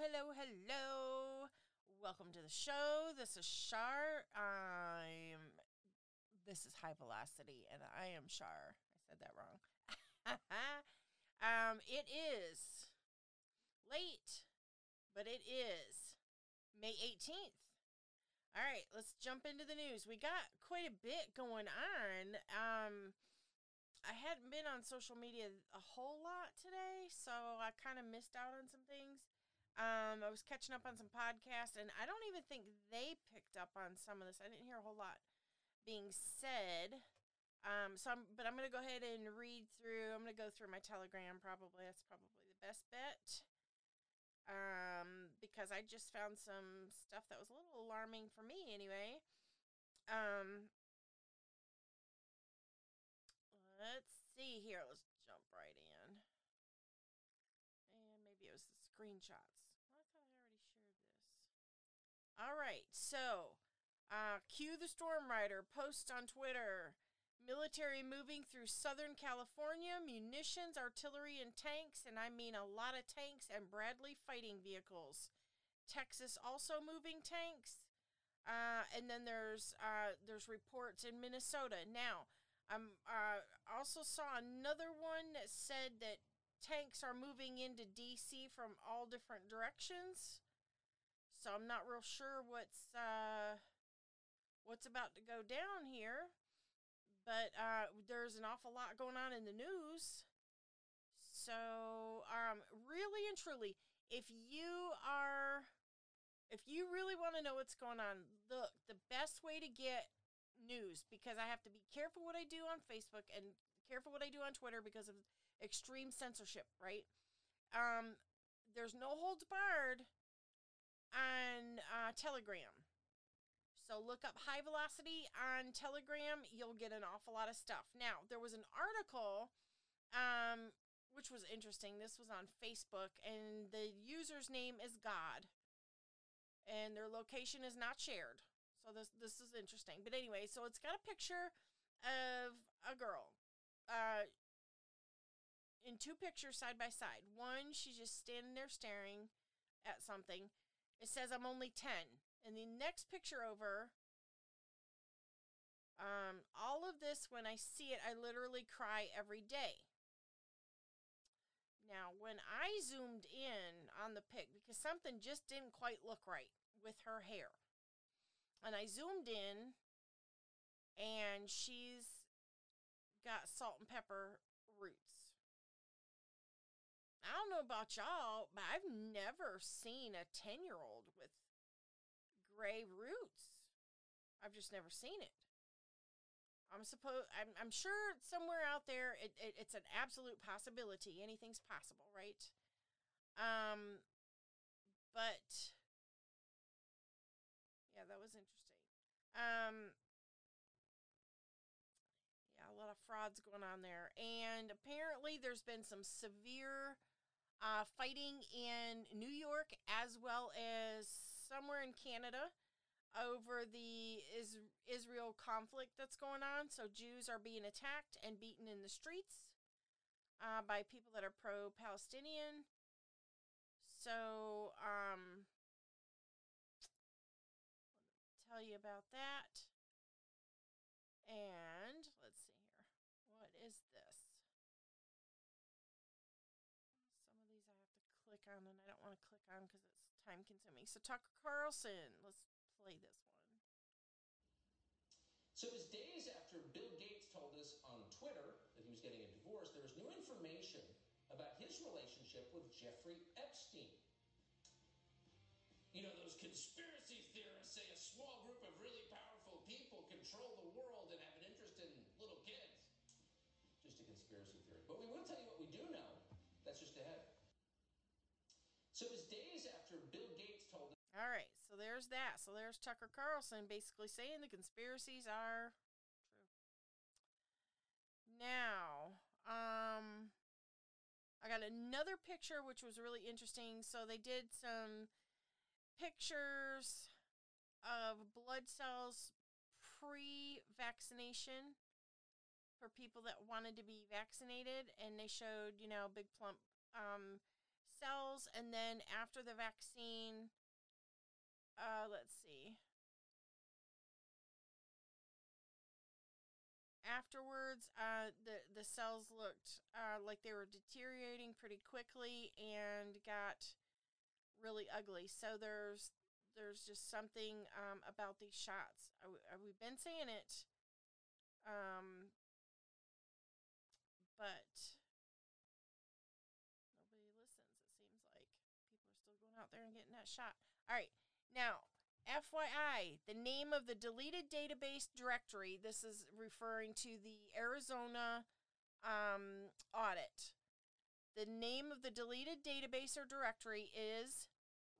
hello, hello. Welcome to the show. This is Shar. I'm. This is Chai Velocity, and I am Shar. I said that wrong. um, it is late, but it is May 18th. All right, let's jump into the news. We got quite a bit going on. Um, I hadn't been on social media a whole lot today, so I kind of missed out on some things. Um, I was catching up on some podcasts, and I don't even think they picked up on some of this. I didn't hear a whole lot being said. Um, so, I'm, but I'm going to go ahead and read through. I'm going to go through my Telegram. Probably that's probably the best bet. Um, because I just found some stuff that was a little alarming for me, anyway. Um, let's see here. Let's jump right in. And maybe it was the screenshots. Well, I thought I already shared this. All right, so uh, cue the Storm Rider post on Twitter. Military moving through Southern California, munitions, artillery, and tanks, and I mean a lot of tanks and Bradley fighting vehicles. Texas also moving tanks. Uh, and then there's uh, there's reports in Minnesota. Now, I um, uh, also saw another one that said that tanks are moving into DC from all different directions. So I'm not real sure what's uh, what's about to go down here but uh, there's an awful lot going on in the news. So, um, really and truly, if you are, if you really want to know what's going on, look, the best way to get news, because I have to be careful what I do on Facebook and careful what I do on Twitter because of extreme censorship, right? Um, there's no holds barred on uh, Telegram. So look up Chai Velocity on Telegram. You'll get an awful lot of stuff. Now, there was an article, um, which was interesting. This was on Facebook, and the user's name is God, and their location is not shared. So this this is interesting. But anyway, so it's got a picture of a girl. Uh, in two pictures side by side. One, she's just standing there staring at something. It says, I'm only 10. And the next picture over, um, all of this, when I see it, I literally cry every day. Now, when I zoomed in on the pic, because something just didn't quite look right with her hair, and I zoomed in, and she's got salt and pepper roots. I don't know about y'all, but I've never seen a 10 year old with gray roots. I've just never seen it. I'm supposed. I'm, I'm sure somewhere out there it, it, it's an absolute possibility. Anything's possible, right? Um, but yeah, that was interesting. Um, yeah, a lot of frauds going on there, and apparently there's been some severe uh, fighting in New York as well as somewhere in Canada over the is- Israel conflict that's going on. So Jews are being attacked and beaten in the streets uh, by people that are pro Palestinian. So, um, tell you about that. And let's see here. What is this? Some of these I have to click on, and I on because it's time consuming. So, Tucker Carlson, let's play this one. So it was days after Bill Gates told us on Twitter that he was getting a divorce, there was new information about his relationship with Jeffrey Epstein. You know, those conspiracy theorists say a small group of really powerful people control the world and have an interest in little kids. Just a conspiracy theory. But we will tell you what So it was days after Bill Gates told. All right, so there's that. So there's Tucker Carlson basically saying the conspiracies are true. Now, um, I got another picture which was really interesting. So they did some pictures of blood cells pre vaccination for people that wanted to be vaccinated, and they showed, you know, big plump um, cells, and then after the vaccine, uh, let's see. Afterwards, uh, the the cells looked uh, like they were deteriorating pretty quickly and got really ugly. So there's there's just something um, about these shots. I, I, we've been saying it, um, but nobody listens. It seems like people are still going shot. All right, now. FYI, the name of the deleted database directory, this is referring to the Arizona um, audit. The name of the deleted database or directory is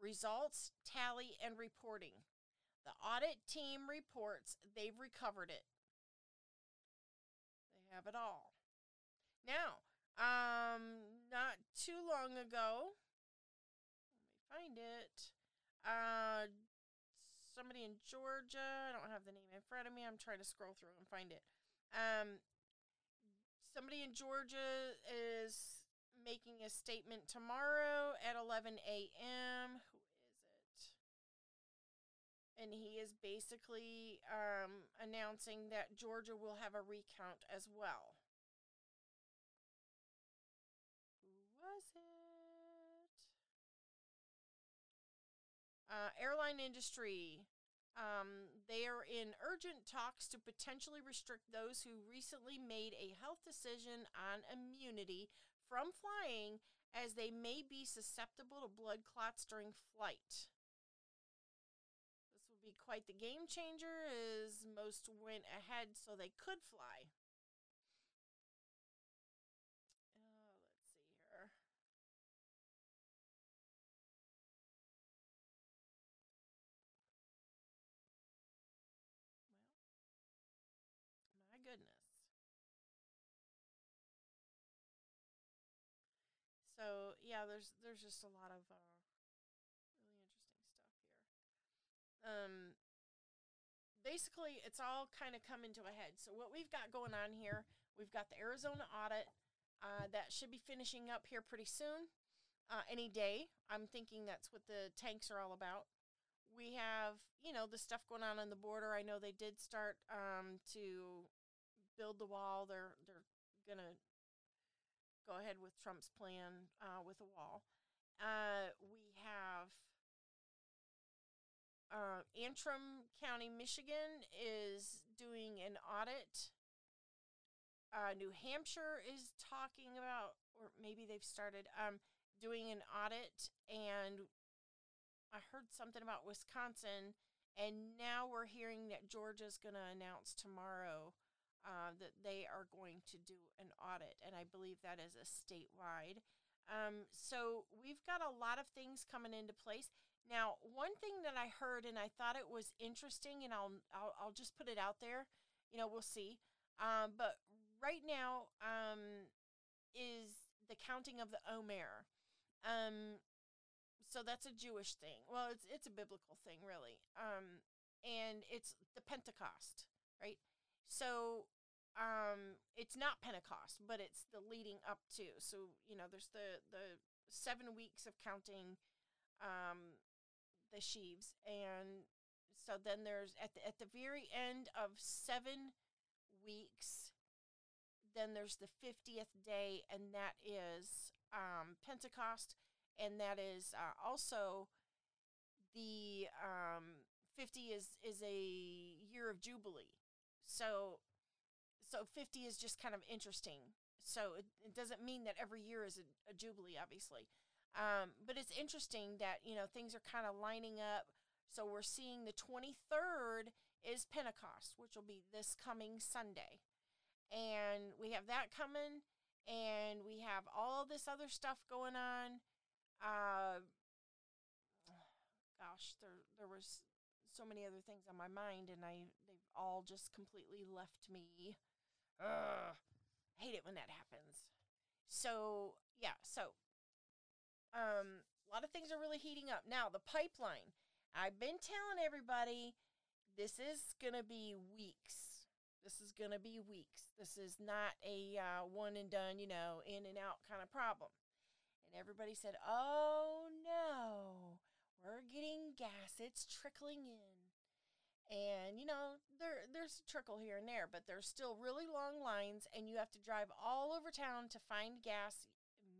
results, tally, and reporting. The audit team reports they've recovered it. They have it all. Now, um, not too long ago, find it. Uh, somebody in Georgia. I don't have the name in front of me. I'm trying to scroll through and find it. Um, somebody in Georgia is making a statement tomorrow at 11 a.m. Who is it? And he is basically um, announcing that Georgia will have a recount as well. Uh, airline industry. Um, they are in urgent talks to potentially restrict those who recently made a health decision on immunity from flying as they may be susceptible to blood clots during flight. This would be quite the game changer as most went ahead so they could fly. Yeah, there's there's just a lot of uh, really interesting stuff here. Um, basically, it's all kind of coming to a head. So what we've got going on here, we've got the Arizona audit uh, that should be finishing up here pretty soon, uh, any day. I'm thinking that's what the tanks are all about. We have, you know, the stuff going on on the border. I know they did start um, to build the wall. They're they're gonna go ahead with Trump's plan uh, with a wall. Uh, we have uh, Antrim County, Michigan is doing an audit. Uh, New Hampshire is talking about, or maybe they've started um, doing an audit, and I heard something about Wisconsin, and now we're hearing that Georgia's going to announce tomorrow uh, that they are going to do an audit, and I believe that is a statewide. Um, so we've got a lot of things coming into place. Now, one thing that I heard and I thought it was interesting, and I'll I'll, I'll just put it out there. You know, we'll see. Um, but right now um, is the counting of the Omer. Um, so that's a Jewish thing. Well, it's it's a biblical thing, really. Um, and it's the Pentecost, right? So um it's not Pentecost, but it's the leading up to. So, you know, there's the the 7 weeks of counting um the sheaves and so then there's at the at the very end of 7 weeks then there's the 50th day and that is um Pentecost and that is uh, also the um 50 is is a year of jubilee so so 50 is just kind of interesting. So it, it doesn't mean that every year is a, a jubilee, obviously. Um, but it's interesting that, you know, things are kind of lining up. So we're seeing the 23rd is Pentecost, which will be this coming Sunday. And we have that coming, and we have all this other stuff going on. Uh, gosh, there there was so many other things on my mind, and I all just completely left me. Ugh, hate it when that happens. So yeah, so um, a lot of things are really heating up now. The pipeline. I've been telling everybody this is gonna be weeks. This is gonna be weeks. This is not a uh, one and done, you know, in and out kind of problem. and everybody said, "Oh no, we're getting gas. It's trickling in." And you know, there there's a trickle here and there, but there's still really long lines and you have to drive all over town to find gas.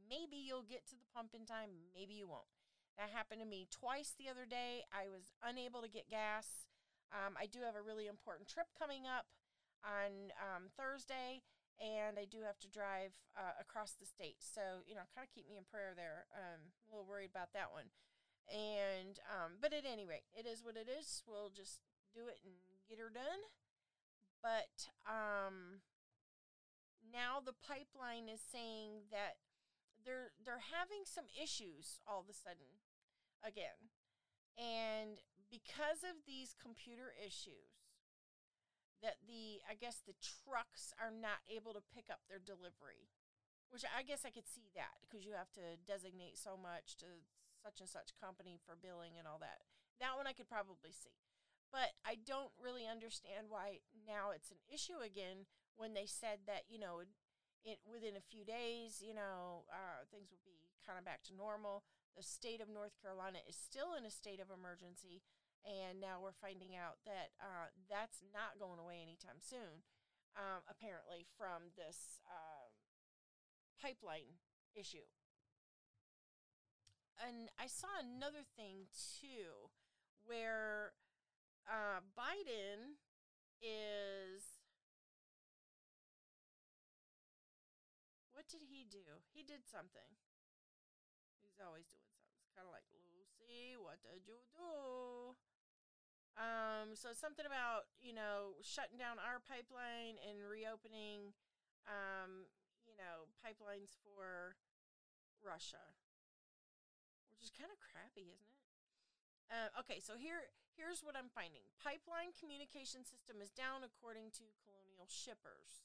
Maybe you'll get to the pump in time, maybe you won't. That happened to me twice the other day. I was unable to get gas. Um, I do have a really important trip coming up on um, Thursday, and I do have to drive uh, across the state. So, you know, kind of keep me in prayer there. Um, I'm a little worried about that one. And, um, but at any rate, it is what it is. We'll just do it and get her done. But um, now the pipeline is saying that they're they're having some issues all of a sudden again. And because of these computer issues, that the I guess the trucks are not able to pick up their delivery. Which I guess I could see that because you have to designate so much to such and such company for billing and all that. That one I could probably see. But I don't really understand why now it's an issue again when they said that, you know, it, within a few days, you know, uh, things will be kind of back to normal. The state of North Carolina is still in a state of emergency. And now we're finding out that uh, that's not going away anytime soon, um, apparently, from this uh, pipeline issue. And I saw another thing too, where uh, Biden is. What did he do? He did something. He's always doing something. It's kind of like Lucy, what did you do? Um, so something about you know shutting down our pipeline and reopening, um, you know, pipelines for Russia, which is kind of crappy, isn't it? Uh, okay, so here here's what I'm finding: pipeline communication system is down according to Colonial Shippers.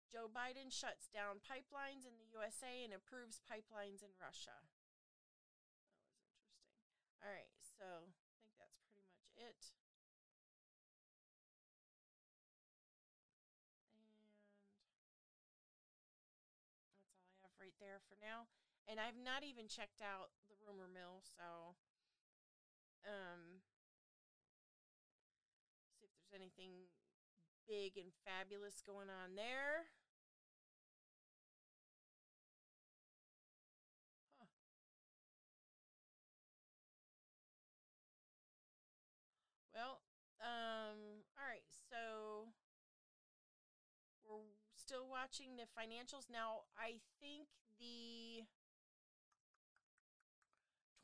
And Joe Biden shuts down pipelines in the USA and approves pipelines in Russia. That was interesting. All right, so I think that's pretty much it. And that's all I have right there for now. And I've not even checked out the rumor mill, so um see if there's anything big and fabulous going on there. Well, um, all right. So we're still watching the financials now. I think the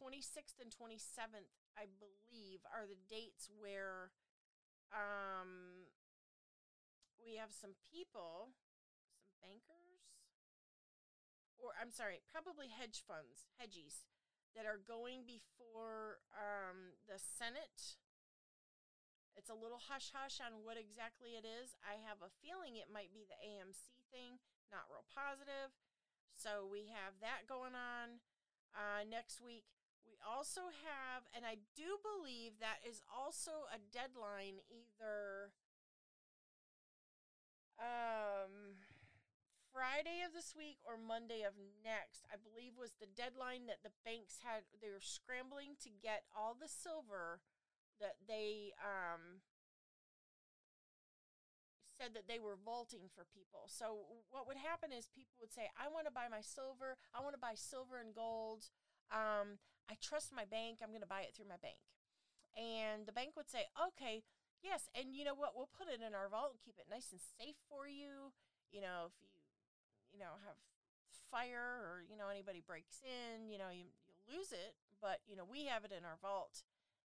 26th and 27th, I believe, are the dates where um, we have some people, some bankers, or I'm sorry, probably hedge funds, hedgies, that are going before um, the Senate it's a little hush hush on what exactly it is. I have a feeling it might be the AMC thing, not real positive. So we have that going on uh, next week. We also have, and I do believe that is also a deadline either um, Friday of this week or Monday of next, I believe was the deadline that the banks had. They were scrambling to get all the silver that they um, said that they were vaulting for people. So what would happen is people would say, "I want to buy my silver. I want to buy silver and gold. Um, I trust my bank. I'm going to buy it through my bank." And the bank would say, "Okay, yes, and you know what? We'll put it in our vault and keep it nice and safe for you. You know, if you, you know, have fire or you know anybody breaks in, you know, you you lose it, but you know we have it in our vault."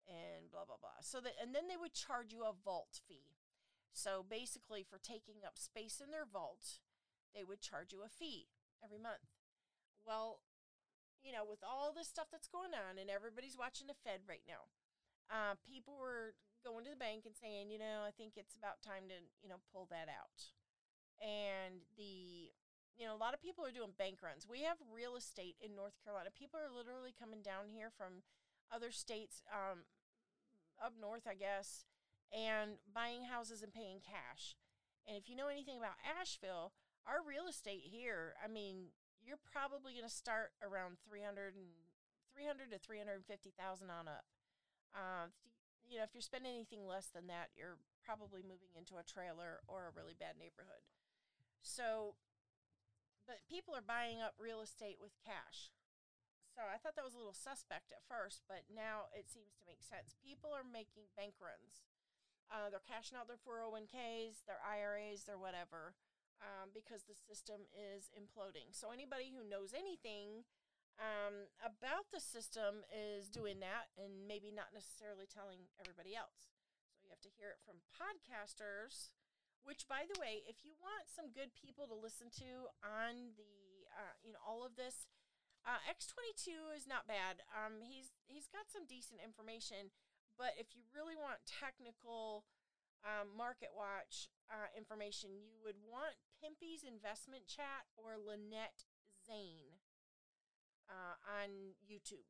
and blah blah blah. So that and then they would charge you a vault fee. So basically for taking up space in their vault, they would charge you a fee every month. Well, you know, with all this stuff that's going on and everybody's watching the Fed right now, uh, people were going to the bank and saying, you know, I think it's about time to, you know, pull that out. And the, you know, a lot of people are doing bank runs. We have real estate in North Carolina. People are literally coming down here from other states, um, up north, I guess, and buying houses and paying cash. And if you know anything about Asheville, our real estate here, I mean, you're probably going to start around 300 and 300 to 350,000 on up. Uh, you know, if you're spending anything less than that, you're probably moving into a trailer or a really bad neighborhood. So, but people are buying up real estate with cash. So I thought that was a little suspect at first, but now it seems to make sense. People are making bank runs. Uh, they're cashing out their 401ks, their IRAs, their whatever, um, because the system is imploding. So anybody who knows anything um, about the system is doing that and maybe not necessarily telling everybody else. So you have to hear it from podcasters, which, by the way, if you want some good people to listen to on the, uh, you know, all of this, uh, X22 is not bad. Um, he's he's got some decent information, but if you really want technical um, market watch uh, information, you would want Pimpy's Investment Chat or Lynette Zang uh, on YouTube.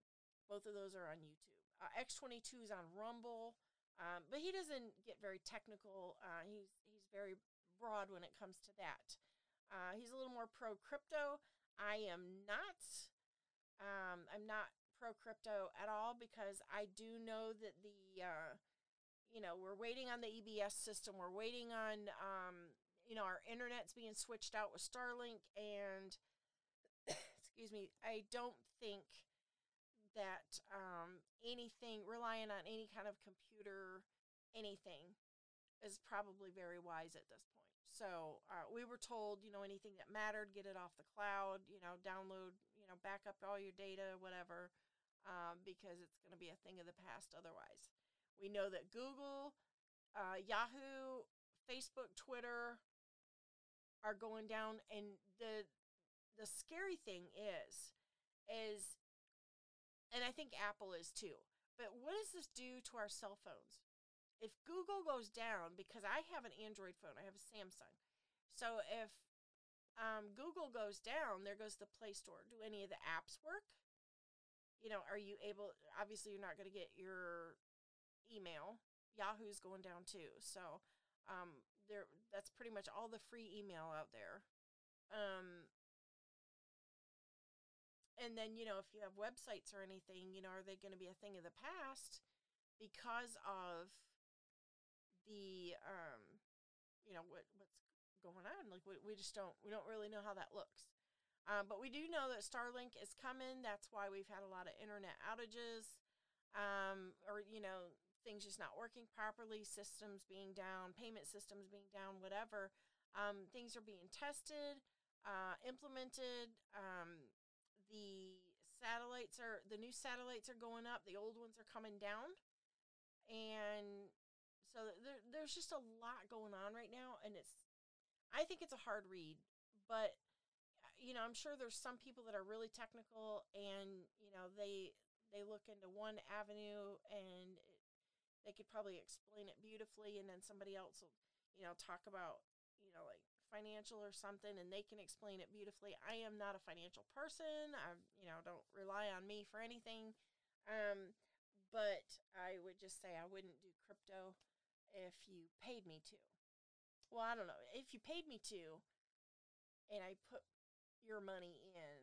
Both of those are on YouTube. Uh, X22 is on Rumble, um, but he doesn't get very technical. Uh, he's he's very broad when it comes to that. Uh, he's a little more pro crypto. I am not. Um, I'm not pro crypto at all because I do know that the uh, you know we're waiting on the EBS system. We're waiting on um, you know our internet's being switched out with Starlink and excuse me, I don't think that um, anything relying on any kind of computer, anything, is probably very wise at this point. So uh, we were told, you know, anything that mattered, get it off the cloud, you know, download, you know, back up all your data, whatever, um, because it's going to be a thing of the past otherwise. We know that Google, uh, Yahoo, Facebook, Twitter are going down, and the the scary thing is, is, and I think Apple is too, but what does this do to our cell phones? If Google goes down, because I have an Android phone, I have a Samsung. So if um, Google goes down, there goes the Play Store. Do any of the apps work? You know, are you able? Obviously, you're not going to get your email. Yahoo's going down too. So um, there, that's pretty much all the free email out there. Um, and then you know if you have websites or anything you know are they going to be a thing of the past because of the um you know what what's going on? Like we, we just don't we don't really know how that looks. Um, but we do know that starlink is coming. That's why we've had a lot of internet outages. Um, or you know things just not working properly systems being down payment systems being down whatever um, things are being tested uh, implemented um, the satellites are the new satellites are going up the old ones are coming down. And so there, there's just a lot going on right now and it's i think it's a hard read but you know i'm sure there's some people that are really technical and you know they they look into one avenue and they could probably explain it beautifully and then somebody else will you know talk about you know like financial or something and they can explain it beautifully. I am not a financial person. I you know don't rely on me for anything. Um, but I would just say I wouldn't do crypto if you paid me to. Well, I don't know. If you paid me to and I put your money in,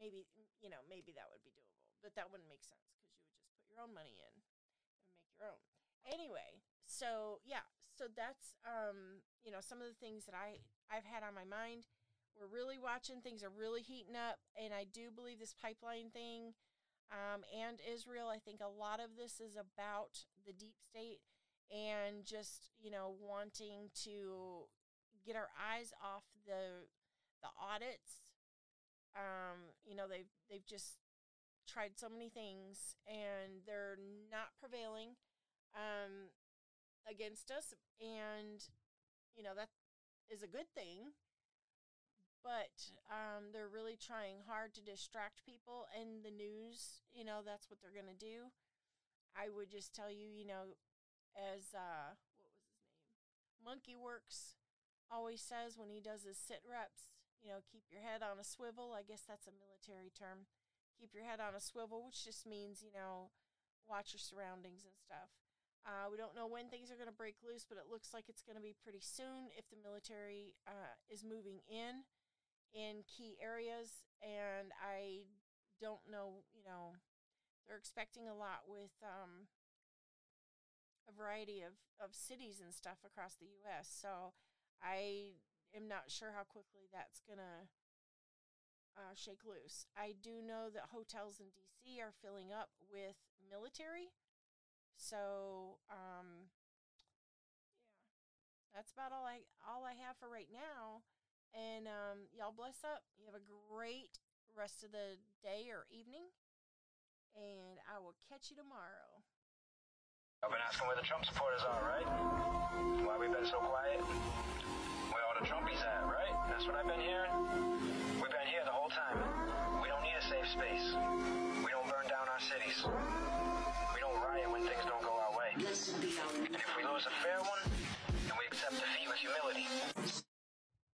maybe you know, maybe that would be doable. But that wouldn't make sense because you would just put your own money in your own. Anyway, so yeah, so that's um, you know, some of the things that I I've had on my mind. We're really watching things are really heating up, and I do believe this pipeline thing um, and Israel. I think a lot of this is about the deep state and just you know wanting to get our eyes off the the audits. Um, you know they've they've just tried so many things and they're not prevailing. Um, against us and you know that is a good thing but um, they're really trying hard to distract people and the news you know that's what they're to do. I would just tell you you know as uh, what was his name? Monkey Werx always says when he does his sit reps you know keep your head on a swivel i guess that's a military term keep your head on a swivel which just means you know watch your surroundings and stuff Uh, we don't know when things are going to break loose, but it looks like it's going to be pretty soon if the military uh, is moving in in key areas. And I don't know, you know, they're expecting a lot with um, a variety of, of cities and stuff across the U.S. So I am not sure how quickly that's going to uh, shake loose. I do know that hotels in D.C. are filling up with military. So, um, yeah, that's about all I all I have for right now. And um, y'all bless up. You have a great rest of the day or evening, and I will catch you tomorrow. I've been asking where the Trump supporters are, right? Why we've been so quiet? Where all the Trumpies at, right? That's what I've been hearing. We've been here the whole time. We don't need a safe space. We don't burn down our cities. We lose a fair one, then we accept defeat with humility.